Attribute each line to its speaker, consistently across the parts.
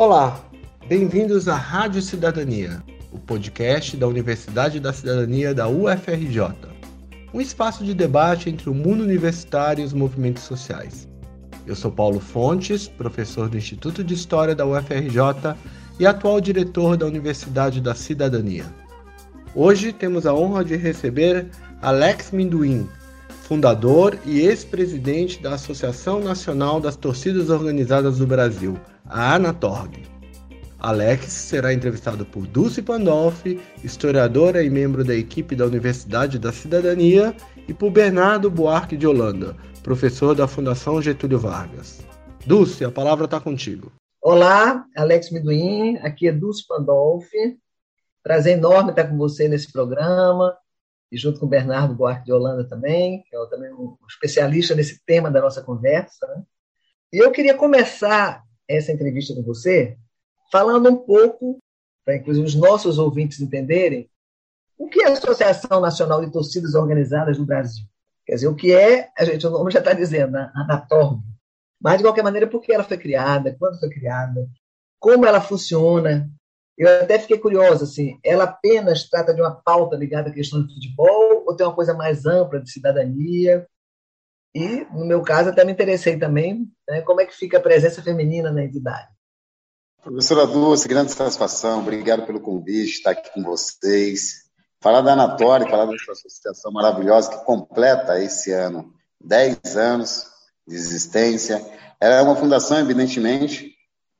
Speaker 1: Olá, bem-vindos à Rádio Cidadania, o podcast da Universidade da Cidadania da UFRJ. Um espaço de debate entre o mundo universitário e os movimentos sociais. Eu sou Paulo Fontes, professor do Instituto de História da UFRJ e atual diretor da Universidade da Cidadania. Hoje temos a honra de receber Alex Minduim, fundador e ex-presidente da Associação Nacional das Torcidas Organizadas do Brasil, a Anatorg. Alex será entrevistado por Dulce Pandolfi, historiadora e membro da equipe da Universidade da Cidadania, e por Bernardo Buarque de Holanda, professor da Fundação Getúlio Vargas. Dulce, a palavra está contigo.
Speaker 2: Olá, Alex Miduim, aqui é Dulce Pandolfi. Prazer enorme estar com você nesse programa, e junto com o Bernardo Buarque de Holanda também, que é também um especialista nesse tema da nossa conversa. Né? E eu queria começar essa entrevista com você falando um pouco, para inclusive os nossos ouvintes entenderem, o que é a Associação Nacional de Torcidas Organizadas no Brasil. Quer dizer, o que é, a gente, o nome já está dizendo, a Anatorg. Mas, de qualquer maneira, por que ela foi criada, quando foi criada, como ela funciona. Eu até fiquei curiosa, assim, ela apenas trata de uma pauta ligada à questão de futebol ou tem uma coisa mais ampla de cidadania? E, no meu caso, até me interessei também né, como é que fica a presença feminina na entidade.
Speaker 3: Professora Dulce, grande satisfação, obrigado pelo convite, estar aqui com vocês. Falar da Anatória, falar dessa associação maravilhosa que completa esse ano 10 anos de existência. Ela é uma fundação, evidentemente,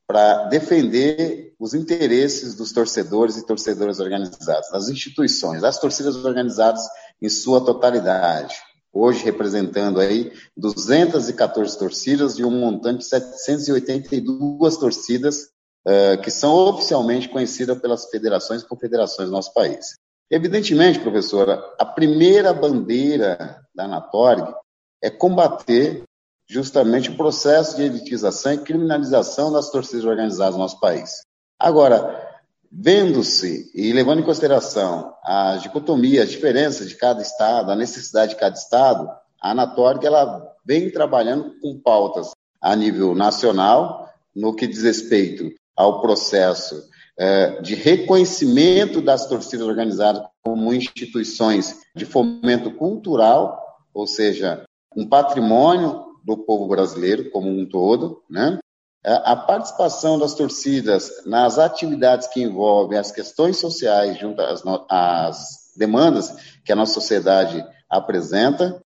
Speaker 3: para defender os interesses dos torcedores e torcedoras organizadas, das instituições, das torcidas organizadas em sua totalidade hoje representando aí 214 torcidas e um montante de 782 torcidas uh, que são oficialmente conhecidas pelas federações e confederações do nosso país. Evidentemente, professora, a primeira bandeira da Anatorg é combater justamente o processo de elitização e criminalização das torcidas organizadas no nosso país. Agora, Vendo-se e levando em consideração a dicotomia, as diferenças de cada estado, a necessidade de cada estado, a Anatorg ela vem trabalhando com pautas a nível nacional, no que diz respeito ao processo é, de reconhecimento das torcidas organizadas como instituições de fomento cultural, ou seja, um patrimônio do povo brasileiro como um todo, né? É, a participação das torcidas nas atividades que envolvem as questões sociais junto às, às demandas que a nossa sociedade apresenta.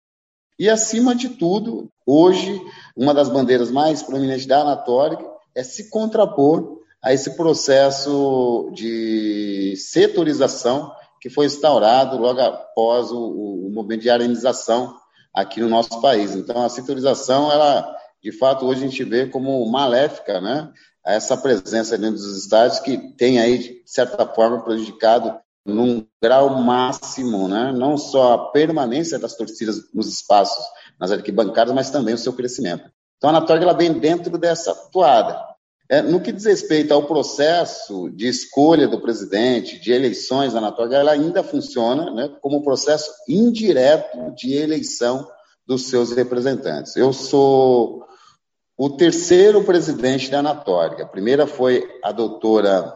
Speaker 3: E, acima de tudo, hoje, uma das bandeiras mais prominentes da Anatórica é se contrapor a esse processo de setorização que foi instaurado logo após o, o movimento de arenização aqui no nosso país. Então, a setorização, ela de fato, hoje a gente vê como maléfica, né? Essa presença dentro dos estádios que tem aí, de certa forma, prejudicado num grau máximo, né? Não só a permanência das torcidas nos espaços, nas arquibancadas, mas também o seu crescimento. Então, a Anatorg, ela vem dentro dessa toada. É, no que diz respeito ao processo de escolha do presidente, de eleições, a Anatorg, ela ainda funciona né, como um processo indireto de eleição dos seus representantes. Eu sou o terceiro presidente da Anatórica. A primeira foi a doutora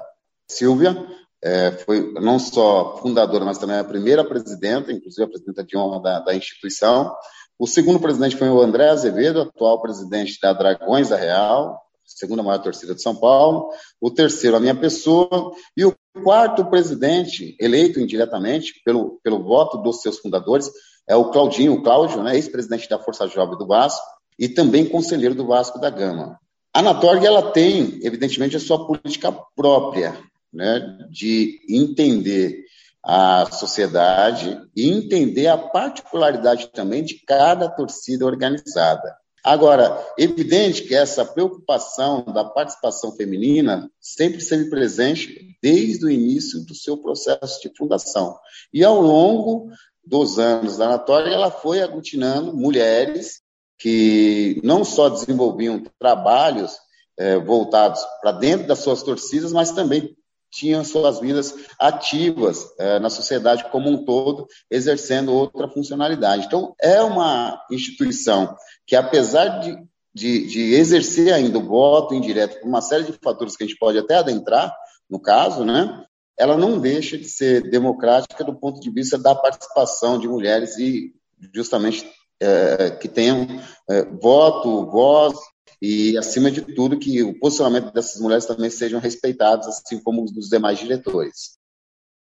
Speaker 3: Silvia, é, foi não só fundadora, mas também a primeira presidenta, inclusive a presidenta de honra da, da instituição. O segundo presidente foi o André Azevedo, atual presidente da Dragões da Real, segunda maior torcida de São Paulo. O terceiro, a minha pessoa. E o quarto presidente, eleito indiretamente pelo, pelo voto dos seus fundadores, é o Claudinho, o Cláudio, né, ex-presidente da Força Jovem do Vasco, e também conselheiro do Vasco da Gama. A Anatorg ela tem, evidentemente, a sua política própria, né, de entender a sociedade e entender a particularidade também de cada torcida organizada. Agora, evidente que essa preocupação da participação feminina sempre esteve presente desde o início do seu processo de fundação. E ao longo dos anos da Anatória, ela foi aglutinando mulheres que não só desenvolviam trabalhos é, voltados para dentro das suas torcidas, mas também tinham suas vidas ativas é, na sociedade como um todo, exercendo outra funcionalidade. Então, é uma instituição que, apesar de de, de exercer ainda o voto indireto por uma série de fatores que a gente pode até adentrar, no caso, né? Ela não deixa de ser democrática do ponto de vista da participação de mulheres e justamente é, que tenham é, voto, voz e, acima de tudo, que o posicionamento dessas mulheres também sejam respeitados, assim como os dos demais diretores.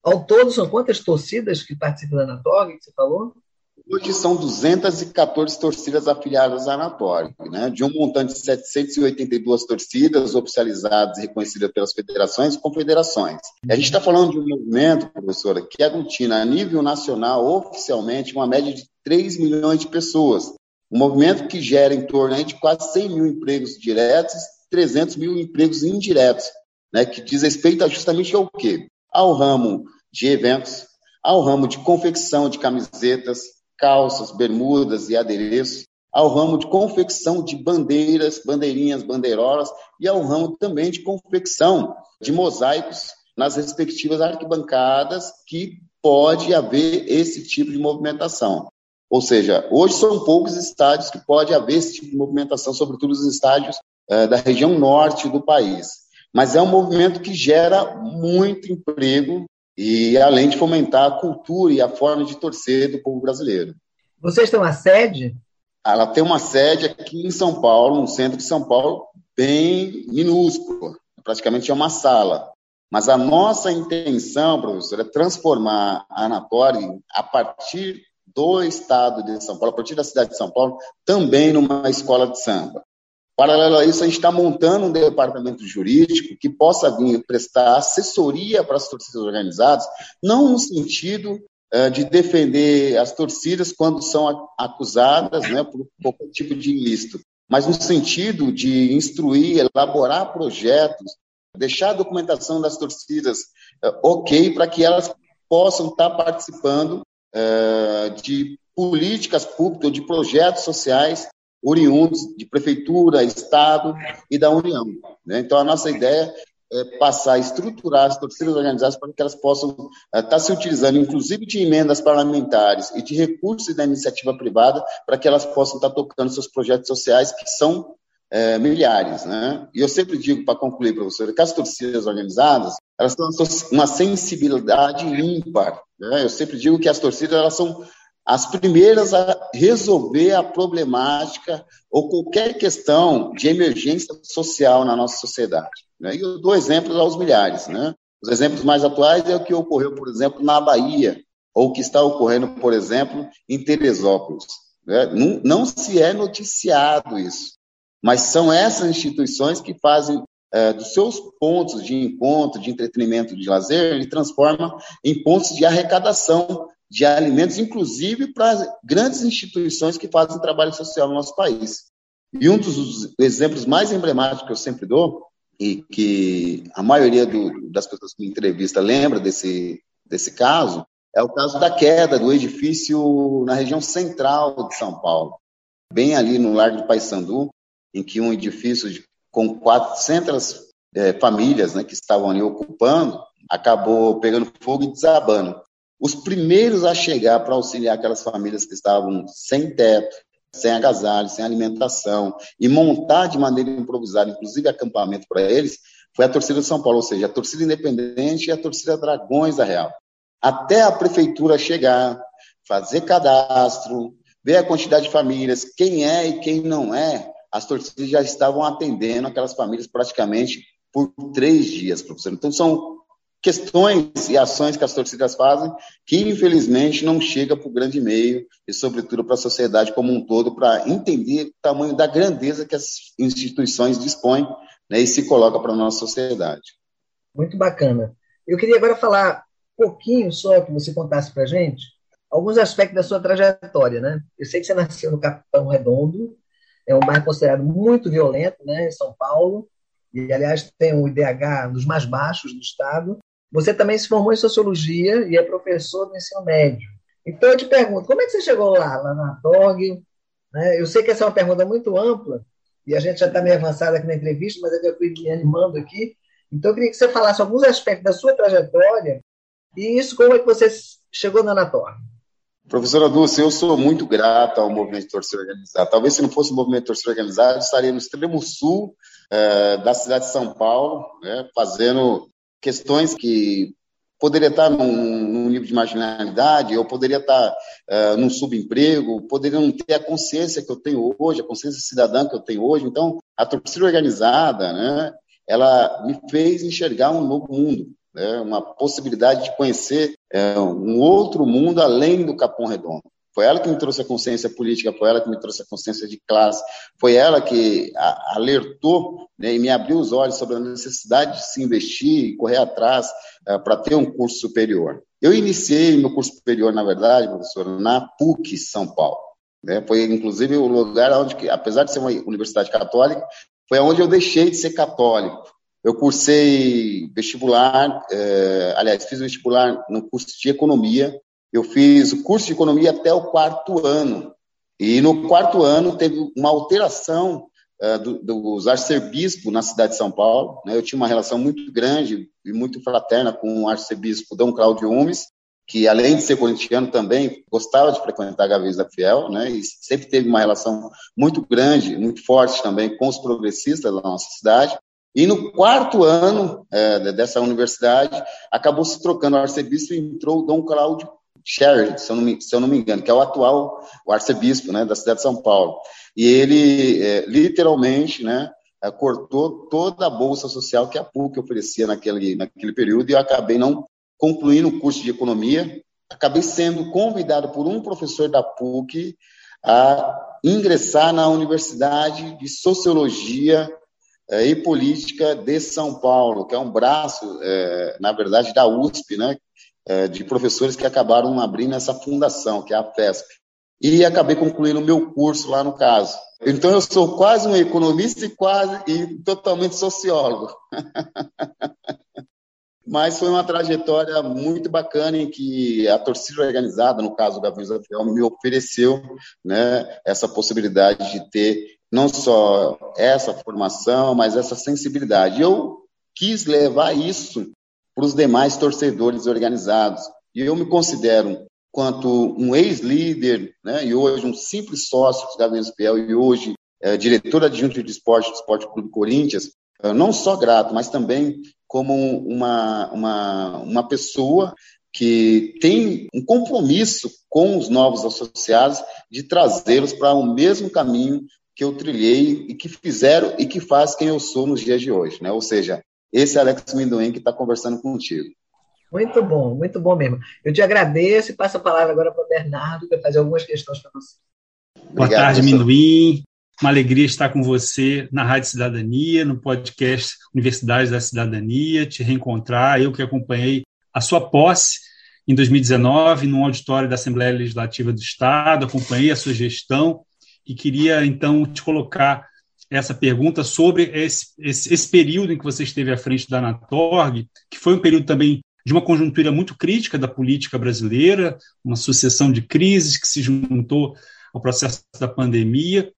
Speaker 2: Ao todo, são quantas torcidas que participam da Anatória, que você falou?
Speaker 3: Hoje são 214 torcidas afiliadas à Anatória, né? de um montante de 782 torcidas oficializadas e reconhecidas pelas federações e confederações. A gente está falando de um movimento, professora, que aglutina a nível nacional, oficialmente, uma média de 3 milhões de pessoas. Um movimento que gera em torno de quase 100 mil empregos diretos e 300 mil empregos indiretos, né? que diz respeito justamente ao quê? Ao ramo de eventos, ao ramo de confecção de camisetas, calças, bermudas e adereços, ao ramo de confecção de bandeiras, bandeirinhas, bandeirolas e ao ramo também de confecção de mosaicos nas respectivas arquibancadas que pode haver esse tipo de movimentação. Ou seja, hoje são poucos estádios que pode haver esse tipo de movimentação, sobretudo os estádios eh, da região norte do país. Mas é um movimento que gera muito emprego e além de fomentar a cultura e a forma de torcer do povo brasileiro.
Speaker 2: Vocês têm uma sede?
Speaker 3: Ela tem uma sede aqui em São Paulo, no centro de São Paulo, bem minúscula, praticamente é uma sala. Mas a nossa intenção, professor, é transformar a Anatória a partir do estado de São Paulo, a partir da cidade de São Paulo, também numa escola de samba. Paralelo a isso, a gente está montando um departamento jurídico que possa vir prestar assessoria para as torcidas organizadas, não no sentido uh, de defender as torcidas quando são acusadas né, por qualquer tipo de ilícito, mas no sentido de instruir, elaborar projetos, deixar a documentação das torcidas uh, ok para que elas possam estar tá participando uh, de políticas públicas, ou de projetos sociais oriundos de prefeitura, estado e da União. Né? Então, a nossa ideia é passar a estruturar as torcidas organizadas para que elas possam estar tá se utilizando, inclusive, de emendas parlamentares e de recursos da iniciativa privada, para que elas possam estar tocando seus projetos sociais, que são é, milhares. Né? E eu sempre digo, para concluir, professor, que as torcidas organizadas elas têm uma sensibilidade ímpar. Né? Eu sempre digo que as torcidas elas são as primeiras a resolver a problemática ou qualquer questão de emergência social na nossa sociedade. Né? E eu dou exemplos aos milhares. Né? Os exemplos mais atuais é o que ocorreu, por exemplo, na Bahia, ou o que está ocorrendo, por exemplo, em Teresópolis. Né? Não, não se é noticiado isso, mas são essas instituições que fazem é, dos seus pontos de encontro, de entretenimento, de lazer, ele transforma em pontos de arrecadação de alimentos, inclusive para grandes instituições que fazem trabalho social no nosso país. E um dos exemplos mais emblemáticos que eu sempre dou, e que a maioria do, das pessoas que me entrevista lembra desse, desse caso, é o caso da queda do edifício na região central de São Paulo, bem ali no Largo do Paissandu, em que um edifício de, com 400 é, famílias né, que estavam ali ocupando acabou pegando fogo e desabando os primeiros a chegar para auxiliar aquelas famílias que estavam sem teto, sem agasalho, sem alimentação, e montar de maneira improvisada, inclusive acampamento para eles, foi a torcida de São Paulo, ou seja, a torcida independente e a torcida Dragões da Real. Até a prefeitura chegar, fazer cadastro, ver a quantidade de famílias, quem é e quem não é, as torcidas já estavam atendendo aquelas famílias praticamente por três dias, professor. Então, são questões e ações que as torcidas fazem que, infelizmente, não chega para o grande meio e, sobretudo, para a sociedade como um todo, para entender o tamanho da grandeza que as instituições dispõem né, e se coloca para a nossa sociedade.
Speaker 2: Muito bacana. Eu queria agora falar um pouquinho só, que você contasse para a gente, alguns aspectos da sua trajetória. Né? Eu sei que você nasceu no Capitão Redondo, é um bairro considerado muito violento né, em São Paulo, e, aliás, tem o IDH dos mais baixos do estado, você também se formou em sociologia e é professor do ensino médio. Então eu te pergunto, como é que você chegou lá, lá na TOG? Né? Eu sei que essa é uma pergunta muito ampla e a gente já está meio avançado aqui na entrevista, mas eu fui me animando aqui. Então eu queria que você falasse alguns aspectos da sua trajetória e isso como é que você chegou na Anator.
Speaker 3: Professora Dulce, eu sou muito grato ao movimento de torcida organizada. Talvez se não fosse o movimento de torcida organizada, eu estaria no extremo sul é, da cidade de São Paulo, né, fazendo questões que poderia estar num, num, nível de marginalidade, eu poderia estar uh, num subemprego, poderia não ter a consciência que eu tenho hoje, a consciência cidadã que eu tenho hoje. Então, a torcida organizada, né, ela me fez enxergar um novo mundo, né, uma possibilidade de conhecer uh, um outro mundo além do Capão Redondo. Foi ela que me trouxe a consciência política, foi ela que me trouxe a consciência de classe, foi ela que alertou né, e me abriu os olhos sobre a necessidade de se investir e correr atrás uh, para ter um curso superior. Eu iniciei meu curso superior, na verdade, professor, na PUC São Paulo. Né? Foi, inclusive, o lugar onde, apesar de ser uma universidade católica, foi onde eu deixei de ser católico. Eu cursei vestibular, eh, aliás, fiz vestibular no curso de economia, eu fiz o curso de economia até o quarto ano. E no quarto ano teve uma alteração uh, do, dos arcebispos na cidade de São Paulo. Né? Eu tinha uma relação muito grande e muito fraterna com o arcebispo Dom Cláudio Umes, que além de ser corintiano também gostava de frequentar a Gavisa da Fiel, né? E sempre teve uma relação muito grande, muito forte também com os progressistas da nossa cidade. E no quarto ano é, dessa universidade, acabou se trocando o arcebispo e entrou o Dom Cláudio Sheridan, se eu, não me, se eu não me engano, que é o atual o arcebispo né, da cidade de São Paulo. E ele, é, literalmente, né, é, cortou toda a bolsa social que a PUC oferecia naquele, naquele período e eu acabei não concluindo o curso de economia. Acabei sendo convidado por um professor da PUC a ingressar na Universidade de Sociologia é, e Política de São Paulo, que é um braço, é, na verdade, da USP, né, de professores que acabaram abrindo essa fundação, que é a FESP. E acabei concluindo o meu curso lá no caso. Então eu sou quase um economista e quase e totalmente sociólogo. Mas foi uma trajetória muito bacana em que a torcida organizada, no caso da Gaviões Fiel, me ofereceu né, essa possibilidade de ter não só essa formação, mas essa sensibilidade. Eu quis levar isso para os demais torcedores organizados. E eu me considero, quanto um ex-líder, né, e hoje um simples sócio do Gaviões Fiel, e hoje é, diretor adjunto de esporte do Esporte Clube Corinthians, não só grato, mas também como uma, uma, uma pessoa que tem um compromisso com os novos associados de trazê-los para o mesmo caminho que eu trilhei e que fizeram e que faz quem eu sou nos dias de hoje, né? Ou seja, esse é Alex Minduim que está conversando contigo.
Speaker 2: Muito bom, muito bom mesmo. Eu te agradeço e passo a palavra agora para o Bernardo, que vai fazer algumas questões para você.
Speaker 4: Boa Obrigado, tarde, professor. Minduim. Uma alegria estar com você na Rádio Cidadania, no podcast Universidade da Cidadania, te reencontrar. Eu que acompanhei a sua posse em 2019 no auditório da Assembleia Legislativa do Estado, acompanhei a sua gestão e queria então te colocar essa pergunta sobre esse, esse, esse, período em que você esteve à frente da Anatorg, que foi um período também de uma conjuntura muito crítica da política brasileira, uma sucessão de crises que se juntou ao processo da pandemia,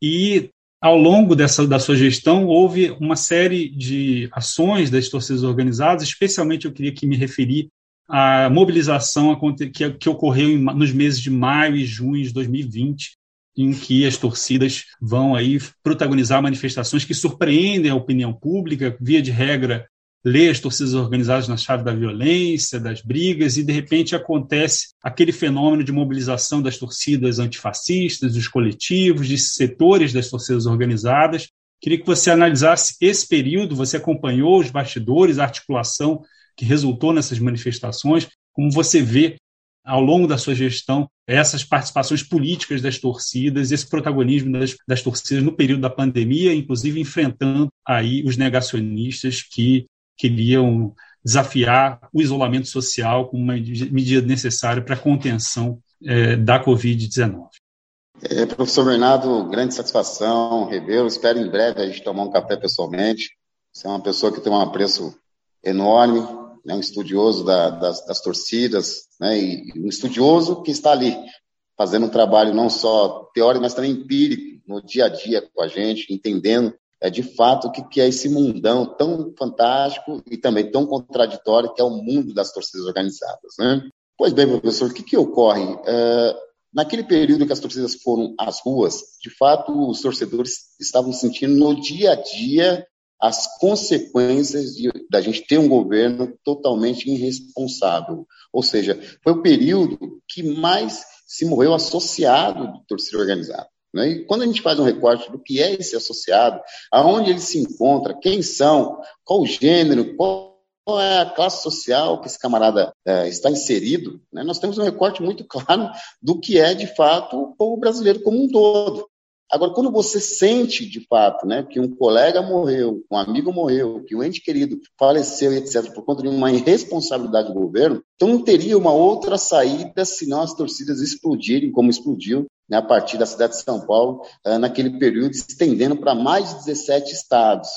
Speaker 4: e ao longo dessa, da sua gestão houve uma série de ações das torcidas organizadas, especialmente eu queria que me referir à mobilização que, que ocorreu nos meses de maio e junho de 2020, em que as torcidas vão aí protagonizar manifestações que surpreendem a opinião pública, via de regra, lê as torcidas organizadas na chave da violência, das brigas, e de repente acontece aquele fenômeno de mobilização das torcidas antifascistas, dos coletivos, de setores das torcidas organizadas. Queria que você analisasse esse período, você acompanhou os bastidores, a articulação que resultou nessas manifestações, como você vê ao longo da sua gestão essas participações políticas das torcidas, esse protagonismo das, das, torcidas no período da pandemia, inclusive enfrentando aí os negacionistas que queriam desafiar o isolamento social como uma medida necessária para a contenção é, da Covid-19.
Speaker 3: É, professor Bernardo, grande satisfação, revê-lo. Espero em breve a gente tomar um café pessoalmente. Você é uma pessoa que tem um apreço enorme, né, um estudioso da, das, das, torcidas, né, e um estudioso que está ali fazendo um trabalho não só teórico, mas também empírico no dia a dia com a gente, entendendo é, de fato o que, que é esse mundão tão fantástico e também tão contraditório que é o mundo das torcidas organizadas. Né? Pois bem, professor, o que, que ocorre? Uh, naquele período que as torcidas foram às ruas, de fato, os torcedores estavam sentindo no dia a dia as consequências de, da gente ter um governo totalmente irresponsável. Ou seja, foi o período que mais se morreu associado do torcedor organizado. Né? E quando a gente faz um recorte do que é esse associado, aonde ele se encontra, quem são, qual o gênero, qual qual é a classe social que esse camarada é, está inserido, né? nós temos um recorte muito claro do que é, de fato, o povo brasileiro como um todo. Agora, quando você sente, de fato, né, que um colega morreu, um amigo morreu, que um ente querido faleceu, etc., por conta de uma irresponsabilidade do governo, então não teria uma outra saída senão as torcidas explodirem, como explodiu né, a partir da cidade de São Paulo, uh, naquele período, estendendo para mais de 17 estados.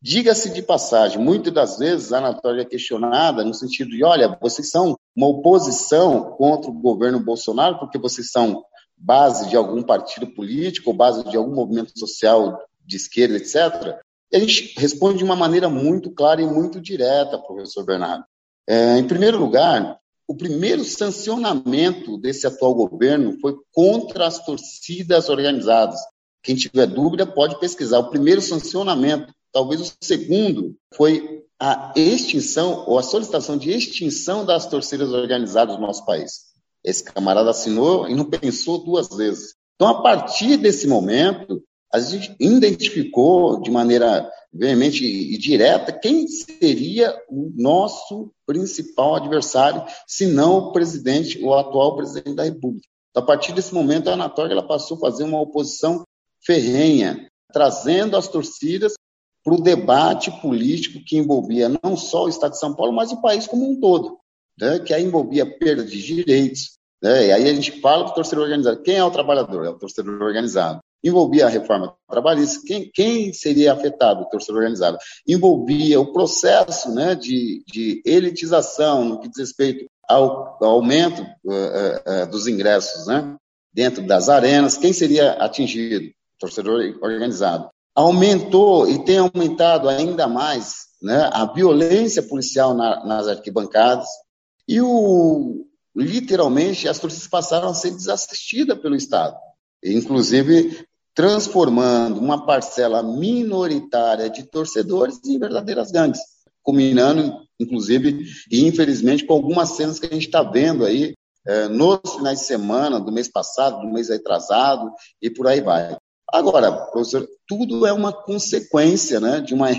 Speaker 3: Diga-se de passagem, muitas das vezes a Anatólia é questionada no sentido de, olha, vocês são uma oposição contra o governo Bolsonaro porque vocês são base de algum partido político ou base de algum movimento social de esquerda, etc. A gente responde de uma maneira muito clara e muito direta, professor Bernardo. É, em primeiro lugar, o primeiro sancionamento desse atual governo foi contra as torcidas organizadas. Quem tiver dúvida pode pesquisar. O primeiro sancionamento, talvez o segundo, foi a extinção ou a solicitação de extinção das torcidas organizadas no nosso país. Esse camarada assinou e não pensou duas vezes. Então, a partir desse momento, a gente identificou de maneira veemente e direta quem seria o nosso principal adversário, se não o presidente, o atual presidente da República. Então, a partir desse momento, a Anatólia ela passou a fazer uma oposição ferrenha, trazendo as torcidas para o debate político que envolvia não só o Estado de São Paulo, mas o país como um todo, né? que envolvia perda de direitos, né? E aí a gente fala do torcedor organizado. Quem é o trabalhador? É o torcedor organizado. Envolvia a reforma trabalhista. Quem, quem seria afetado? O torcedor organizado. Envolvia o processo né, de, de elitização no que diz respeito ao, ao aumento uh, uh, dos ingressos né, dentro das arenas. Quem seria atingido? O torcedor organizado. Aumentou e tem aumentado ainda mais né, a violência policial na, nas arquibancadas. E o, literalmente, as torcidas passaram a ser desassistidas pelo Estado, inclusive transformando uma parcela minoritária de torcedores em verdadeiras gangues, culminando, inclusive, e infelizmente, com algumas cenas que a gente está vendo aí é, nos finais de semana, do mês passado, do mês atrasado, e por aí vai. Agora, professor, tudo é uma consequência né, de uma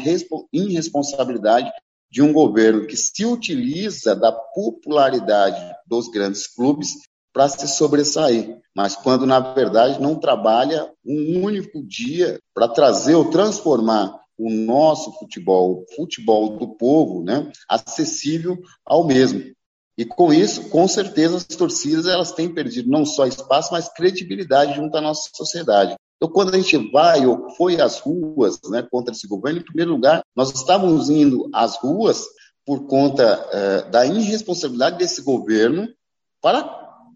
Speaker 3: irresponsabilidade de um governo que se utiliza da popularidade dos grandes clubes para se sobressair, mas quando na verdade não trabalha um único dia para trazer ou transformar o nosso futebol, o futebol do povo, né, acessível ao mesmo. E com isso, com certeza, as torcidas elas têm perdido não só espaço, mas credibilidade junto à nossa sociedade. Então, quando a gente vai ou foi às ruas né, contra esse governo, em primeiro lugar, nós estávamos indo às ruas por conta eh, da irresponsabilidade desse governo para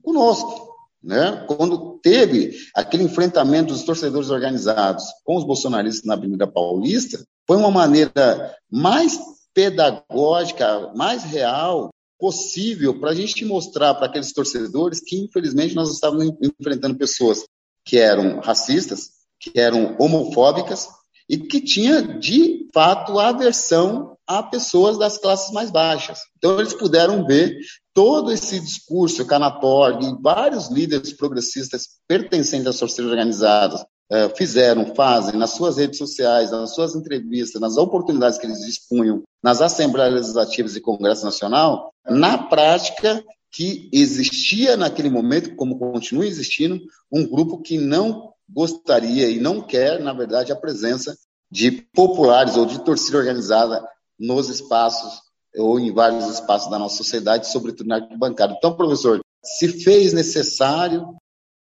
Speaker 3: conosco. Né? Quando teve aquele enfrentamento dos torcedores organizados com os bolsonaristas na Avenida Paulista, foi uma maneira mais pedagógica, mais real possível para a gente mostrar para aqueles torcedores que, infelizmente, nós estávamos enfrentando pessoas que eram racistas, que eram homofóbicas e que tinha, de fato, aversão a pessoas das classes mais baixas. Então, eles puderam ver todo esse discurso Anator e vários líderes progressistas pertencentes às torcidas organizadas eh, fizeram, fazem nas suas redes sociais, nas suas entrevistas, nas oportunidades que eles dispunham nas Assembleias Legislativas e Congresso Nacional, na prática que existia naquele momento, como continua existindo, um grupo que não gostaria e não quer, na verdade, a presença de populares ou de torcida organizada nos espaços ou em vários espaços da nossa sociedade, sobretudo na arquibancada. Então, professor, se fez necessário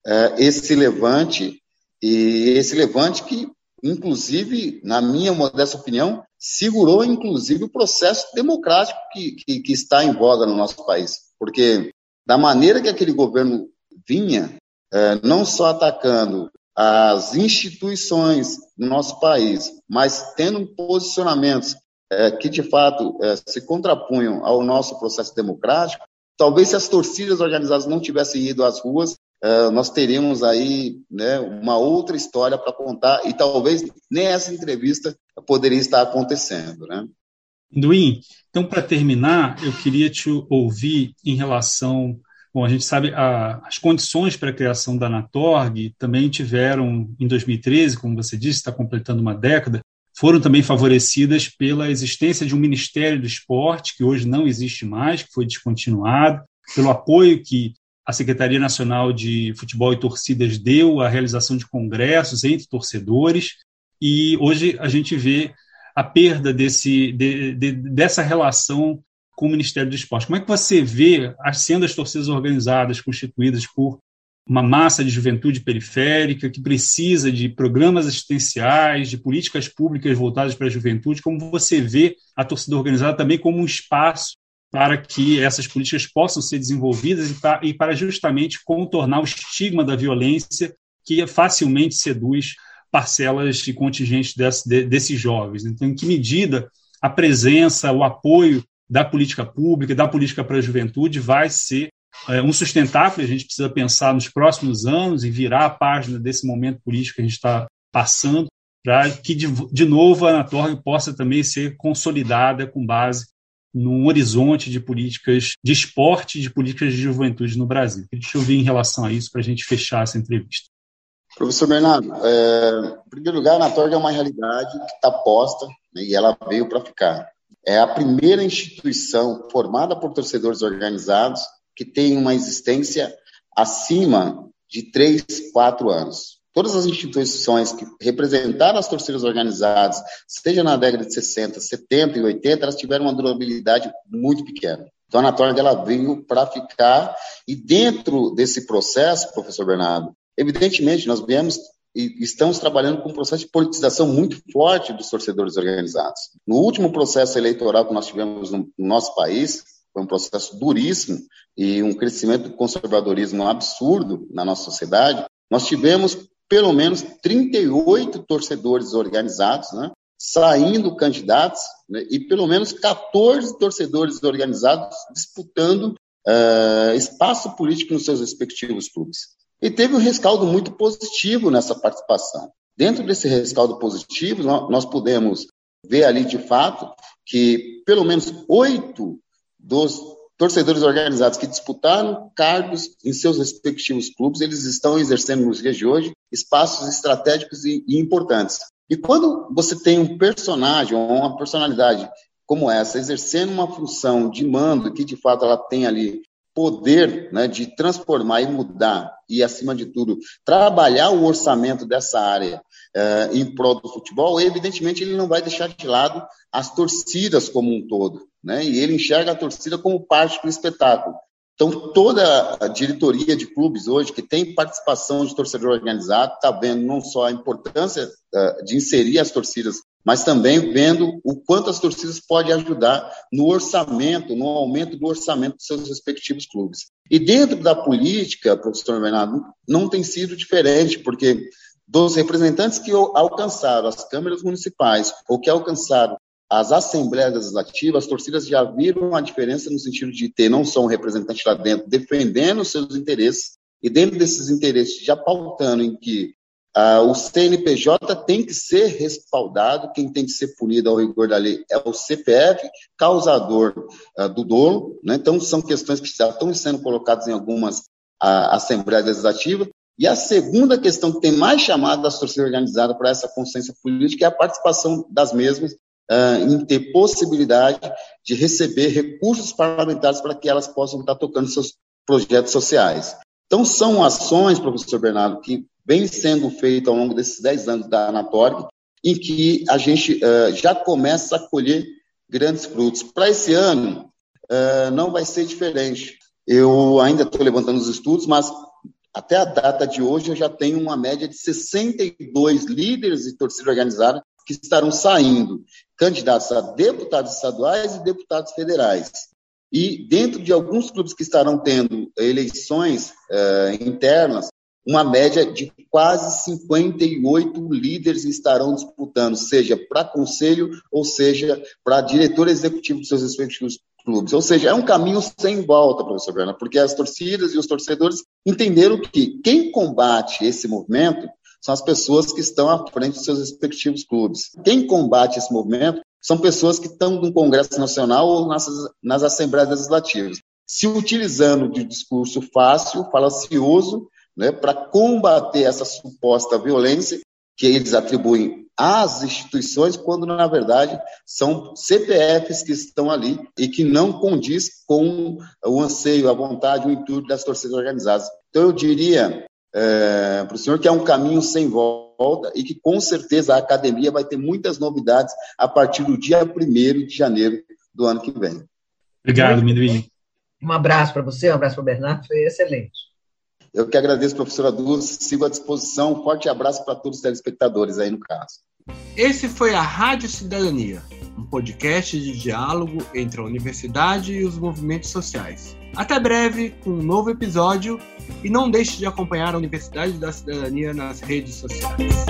Speaker 3: é, esse levante, e esse levante que, inclusive, na minha modesta opinião, segurou, inclusive, o processo democrático que, que, que está em voga no nosso país. Porque da maneira que aquele governo vinha, é, não só atacando as instituições no nosso país, mas tendo posicionamentos é, que de fato é, se contrapunham ao nosso processo democrático, talvez se as torcidas organizadas não tivessem ido às ruas, nós teríamos aí né, uma outra história para contar e talvez nem essa entrevista poderia estar acontecendo. Né?
Speaker 4: Duim, então, para terminar, eu queria te ouvir em relação. Bom, a gente sabe a, as condições para a criação da Anatorg também tiveram, em 2013, como você disse, está completando uma década, foram também favorecidas pela existência de um Ministério do Esporte, que hoje não existe mais, que foi descontinuado, pelo apoio que a Secretaria Nacional de Futebol e Torcidas deu à realização de congressos entre torcedores, e hoje a gente vê a perda desse, de, de, dessa relação com o Ministério do Esporte. Como é que você vê, sendo as torcidas organizadas, constituídas por uma massa de juventude periférica que precisa de programas assistenciais, de políticas públicas voltadas para a juventude, como você vê a torcida organizada também como um espaço para que essas políticas possam ser desenvolvidas e para justamente contornar o estigma da violência que facilmente seduz parcelas e contingentes desse, desses jovens. Então, em que medida a presença, o apoio da política pública, da política para a juventude vai ser é, um sustentável, a gente precisa pensar nos próximos anos e virar a página desse momento político que a gente está passando, para que, de, de novo, a Anatorg possa também ser consolidada com base num horizonte de políticas de esporte de políticas de juventude no Brasil. Deixa eu ver em relação a isso para a gente fechar essa entrevista.
Speaker 3: Professor Bernardo, é, em primeiro lugar, a Anatorg é uma realidade que está posta né, e ela veio para ficar. É a primeira instituição formada por torcedores organizados que tem uma existência acima de três, quatro anos. Todas as instituições que representaram as torcidas organizadas, seja na década de 60, 70 e 80, elas tiveram uma durabilidade muito pequena. Então, a Anatorg veio para ficar, e dentro desse processo, professor Bernardo, Evidentemente, nós viemos e estamos trabalhando com um processo de politização muito forte dos torcedores organizados. No último processo eleitoral que nós tivemos no, nosso país, foi um processo duríssimo e um crescimento do conservadorismo absurdo na nossa sociedade, nós tivemos pelo menos 38 torcedores organizados, né, saindo candidatos, né, e pelo menos 14 torcedores organizados disputando uh, espaço político nos seus respectivos clubes. E teve um rescaldo muito positivo nessa participação. Dentro desse rescaldo positivo, nós podemos ver ali de fato que pelo menos oito dos torcedores organizados que disputaram cargos em seus respectivos clubes, eles estão exercendo nos dias de hoje espaços estratégicos e, e importantes. E quando você tem um personagem ou uma personalidade como essa exercendo uma função de mando que de fato ela tem ali poder né, de transformar e mudar, e, acima de tudo, trabalhar o orçamento dessa área uh, em prol do futebol, evidentemente ele não vai deixar de lado as torcidas como um todo. Né, e ele enxerga a torcida como parte do espetáculo. Então, toda a diretoria de clubes hoje que tem participação de torcedor organizado está vendo não só a importância uh, de inserir as torcidas mas também vendo o quanto as torcidas podem ajudar no orçamento, no aumento do orçamento dos seus respectivos clubes. E dentro da política, professor Bernardo, não tem sido diferente, porque dos representantes que alcançaram as câmeras municipais ou que alcançaram as assembleias legislativas, as torcidas já viram a diferença no sentido de ter não só um representante lá dentro defendendo os seus interesses, e dentro desses interesses já pautando em que ah, o CNPJ tem que ser respaldado, quem tem que ser punido ao rigor da lei é o CPF, causador ah, do dolo. Né? Então, são questões que estão sendo colocadas em algumas ah, assembleias legislativas. E a segunda questão que tem mais chamado das torcidas organizadas para essa consciência política é a participação das mesmas ah, em ter possibilidade de receber recursos parlamentares para que elas possam estar tocando seus projetos sociais. Então, são ações, professor Bernardo, que vem sendo feito ao longo desses 10 anos da Anatorg, em que a gente uh, já começa a colher grandes frutos. Para esse ano, uh, não vai ser diferente. Eu ainda estou levantando os estudos, mas até a data de hoje eu já tenho uma média de 62 líderes de torcida organizada que estarão saindo, candidatos a deputados estaduais e deputados federais. E dentro de alguns clubes que estarão tendo eleições uh, internas, uma média de quase 58 líderes estarão disputando, seja para conselho ou seja para diretor executivo dos seus respectivos clubes. Ou seja, é um caminho sem volta, professor Bernardo, porque as torcidas e os torcedores entenderam que quem combate esse movimento são as pessoas que estão à frente dos seus respectivos clubes. Quem combate esse movimento são pessoas que estão no Congresso Nacional ou nas, nas Assembleias Legislativas, se utilizando de discurso fácil, falacioso, né, para combater essa suposta violência que eles atribuem às instituições, quando na verdade são CPFs que estão ali e que não condiz com o anseio, a vontade, o intuito das torcidas organizadas. Então eu diria é, para o senhor que é um caminho sem volta e que com certeza a academia vai ter muitas novidades a partir do dia 1 de janeiro do ano que vem.
Speaker 4: Obrigado, Minduim.
Speaker 2: Um abraço para você, um abraço para o Bernardo, foi excelente.
Speaker 3: Eu que agradeço, professora Dulce, sigo à disposição. Forte abraço para todos os telespectadores aí no caso.
Speaker 1: Esse foi a Rádio Cidadania, um podcast de diálogo entre a universidade e os movimentos sociais. Até breve com um novo episódio e não deixe de acompanhar a Universidade da Cidadania nas redes sociais.